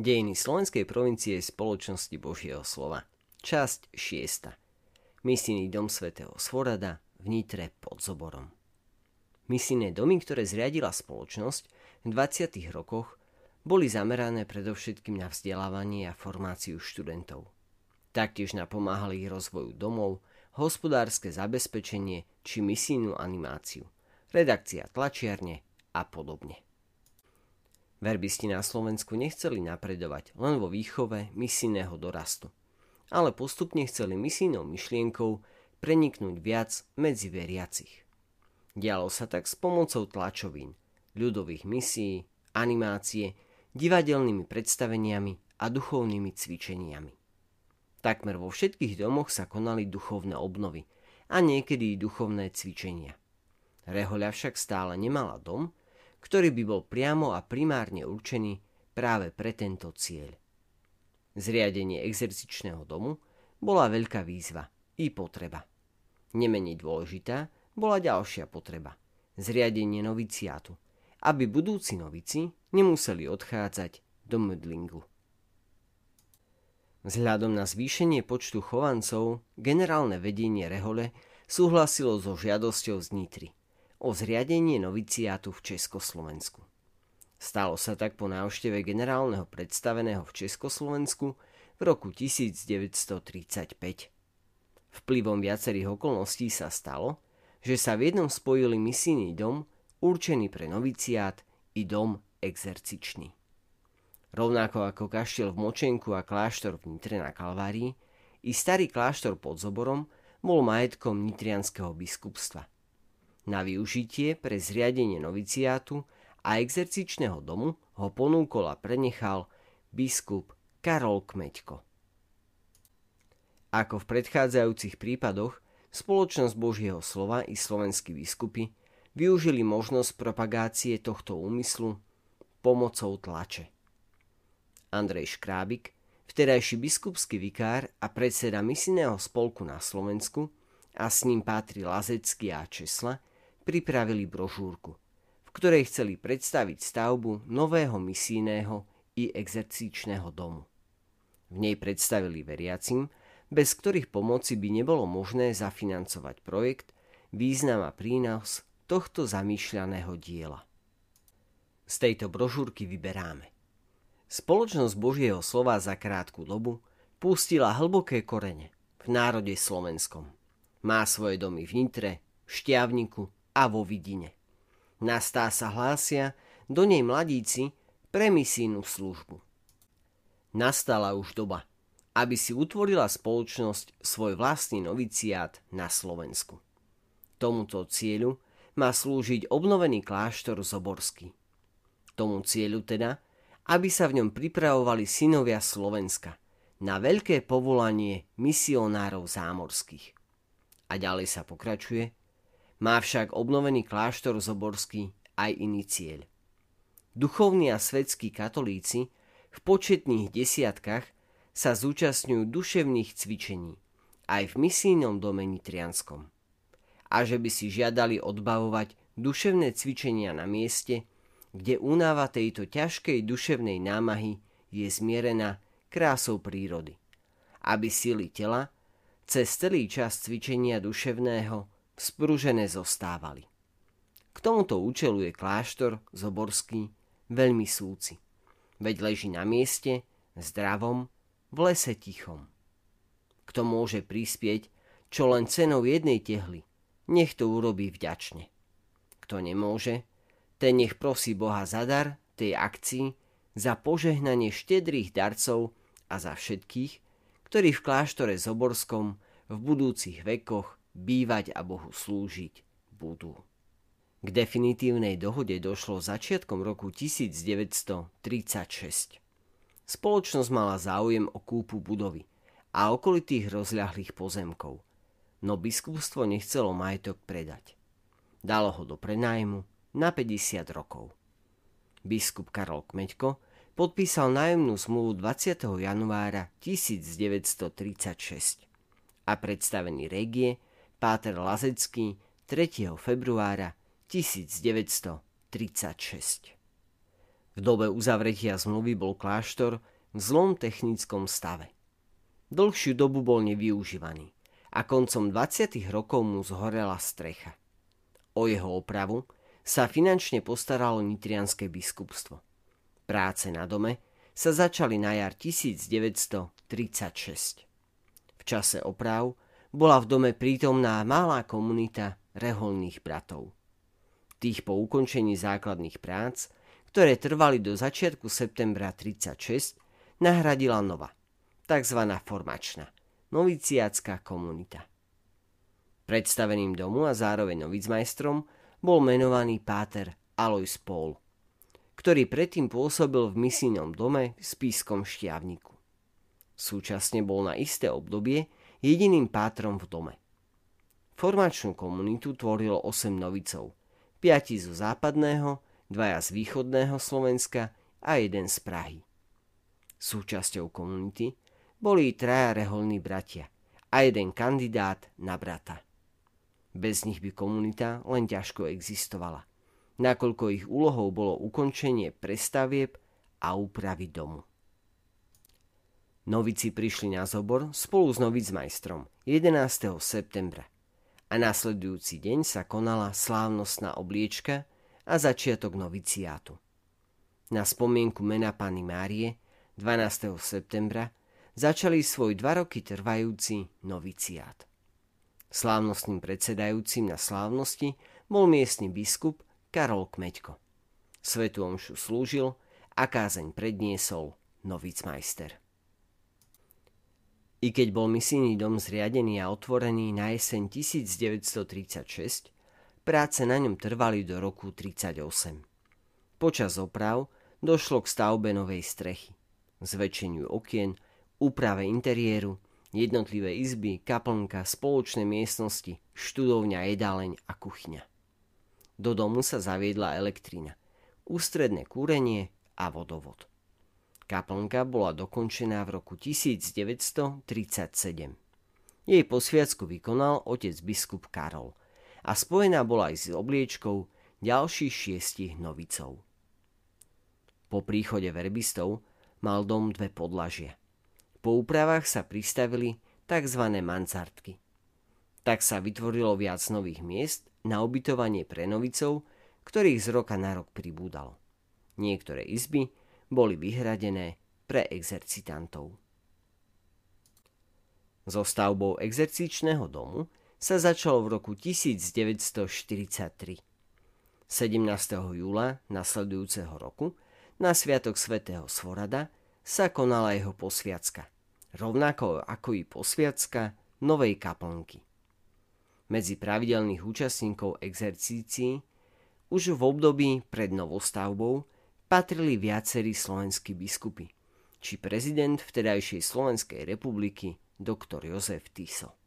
Dejiny slovenskej provincie spoločnosti Božieho slova. Časť 6. Misijný dom svätého Svorada v Nitre pod Zoborom. Misijné domy, ktoré zriadila spoločnosť v 20. rokoch, boli zamerané predovšetkým na vzdelávanie a formáciu študentov. Taktiež napomáhali rozvoju domov, hospodárske zabezpečenie či misijnú animáciu, redakcia tlačiarne a podobne. Verbisti na Slovensku nechceli napredovať len vo výchove misijného dorastu, ale postupne chceli misijnou myšlienkou preniknúť viac medzi veriacich. Dialo sa tak s pomocou tlačovín, ľudových misií, animácie, divadelnými predstaveniami a duchovnými cvičeniami. Takmer vo všetkých domoch sa konali duchovné obnovy a niekedy duchovné cvičenia. Rehoľa však stále nemala dom, ktorý by bol priamo a primárne určený práve pre tento cieľ. Zriadenie exercičného domu bola veľká výzva i potreba. Nemenej dôležitá bola ďalšia potreba. Zriadenie noviciátu, aby budúci novici nemuseli odchádzať do mydlingu. Vzhľadom na zvýšenie počtu chovancov generálne vedenie Rehole súhlasilo so žiadosťou z Nitry – o zriadenie noviciátu v Československu. Stalo sa tak po návšteve generálneho predstaveného v Československu v roku 1935. Vplyvom viacerých okolností sa stalo, že sa v jednom spojili misijný dom určený pre noviciát i dom exercičný. Rovnako ako kaštiel v Močenku a kláštor v Nitre na Kalvárii, i starý kláštor pod Zoborom bol majetkom nitrianského biskupstva – na využitie pre zriadenie noviciátu a exercičného domu ho ponúkol a prenechal biskup Karol Kmeďko. Ako v predchádzajúcich prípadoch, spoločnosť Božieho slova i slovenskí biskupy využili možnosť propagácie tohto úmyslu pomocou tlače. Andrej Škrábik, vtedajší biskupský vikár a predseda misijného spolku na Slovensku a s ním pátri Lazecký a Česla, pripravili brožúrku, v ktorej chceli predstaviť stavbu nového misijného i exercičného domu. V nej predstavili veriacim, bez ktorých pomoci by nebolo možné zafinancovať projekt, význam a prínos tohto zamýšľaného diela. Z tejto brožúrky vyberáme. Spoločnosť Božieho slova za krátku dobu pustila hlboké korene v národe slovenskom. Má svoje domy v Nitre, Šťavniku, a vo vidine. Nastá sa hlásia do nej mladíci pre misijnú službu. Nastala už doba, aby si utvorila spoločnosť svoj vlastný noviciát na Slovensku. Tomuto cieľu má slúžiť obnovený kláštor Zoborský. Tomu cieľu teda, aby sa v ňom pripravovali synovia Slovenska na veľké povolanie misionárov zámorských. A ďalej sa pokračuje – má však obnovený kláštor Zoborský aj iný cieľ. Duchovní a svetskí katolíci v početných desiatkách sa zúčastňujú duševných cvičení aj v misijnom dome Nitrianskom. A že by si žiadali odbavovať duševné cvičenia na mieste, kde únava tejto ťažkej duševnej námahy je zmierená krásou prírody. Aby sily tela cez celý čas cvičenia duševného spružené zostávali. K tomuto účelu je kláštor Zoborský veľmi súci, veď leží na mieste, zdravom, v lese tichom. Kto môže prispieť, čo len cenou jednej tehly, nech to urobí vďačne. Kto nemôže, ten nech prosí Boha za dar tej akcii, za požehnanie štedrých darcov a za všetkých, ktorí v kláštore Zoborskom v budúcich vekoch bývať a Bohu slúžiť budú. K definitívnej dohode došlo začiatkom roku 1936. Spoločnosť mala záujem o kúpu budovy a okolitých rozľahlých pozemkov, no biskupstvo nechcelo majetok predať. Dalo ho do prenajmu na 50 rokov. Biskup Karol Kmeďko podpísal nájomnú zmluvu 20. januára 1936 a predstavený regie Páter Lazecký 3. februára 1936. V dobe uzavretia zmluvy bol kláštor v zlom technickom stave. Dlhšiu dobu bol nevyužívaný a koncom 20. rokov mu zhorela strecha. O jeho opravu sa finančne postaralo nitrianské biskupstvo. Práce na dome sa začali na jar 1936. V čase oprav bola v dome prítomná malá komunita reholných bratov. Tých po ukončení základných prác, ktoré trvali do začiatku septembra 36, nahradila nova, tzv. formačná, noviciácká komunita. Predstaveným domu a zároveň novicmajstrom bol menovaný páter Alois Paul, ktorý predtým pôsobil v misijnom dome v Spískom šťavniku. Súčasne bol na isté obdobie jediným pátrom v dome. Formačnú komunitu tvorilo 8 novicov, 5 zo západného, dvaja z východného Slovenska a jeden z Prahy. Súčasťou komunity boli traja reholní bratia a jeden kandidát na brata. Bez nich by komunita len ťažko existovala, nakoľko ich úlohou bolo ukončenie prestavieb a úpravy domu. Novici prišli na zobor spolu s novicmajstrom 11. septembra a nasledujúci deň sa konala slávnostná obliečka a začiatok noviciátu. Na spomienku mena Pany Márie 12. septembra začali svoj dva roky trvajúci noviciát. Slávnostným predsedajúcim na slávnosti bol miestny biskup Karol Kmeďko. Svetu omšu slúžil a kázeň predniesol novicmajster. I keď bol misijný dom zriadený a otvorený na jeseň 1936, práce na ňom trvali do roku 1938. Počas oprav došlo k stavbe novej strechy, zväčšeniu okien, úprave interiéru, jednotlivé izby, kaplnka, spoločné miestnosti, študovňa, jedáleň a kuchyňa. Do domu sa zaviedla elektrina, ústredné kúrenie a vodovod. Kaplnka bola dokončená v roku 1937. Jej posviacku vykonal otec biskup Karol a spojená bola aj s obliečkou ďalších šiestich novicov. Po príchode verbistov mal dom dve podlažia. Po úpravách sa pristavili tzv. mansardky. Tak sa vytvorilo viac nových miest na ubytovanie pre novicov, ktorých z roka na rok pribúdalo. Niektoré izby boli vyhradené pre exercitantov. So stavbou exercičného domu sa začalo v roku 1943. 17. júla nasledujúceho roku na sviatok svätého Svorada sa konala jeho posviacka, rovnako ako i posviacka novej kaplnky. Medzi pravidelných účastníkov exercícií už v období pred novostavbou patrili viacerí slovenskí biskupy, či prezident vtedajšej Slovenskej republiky doktor Jozef Tiso.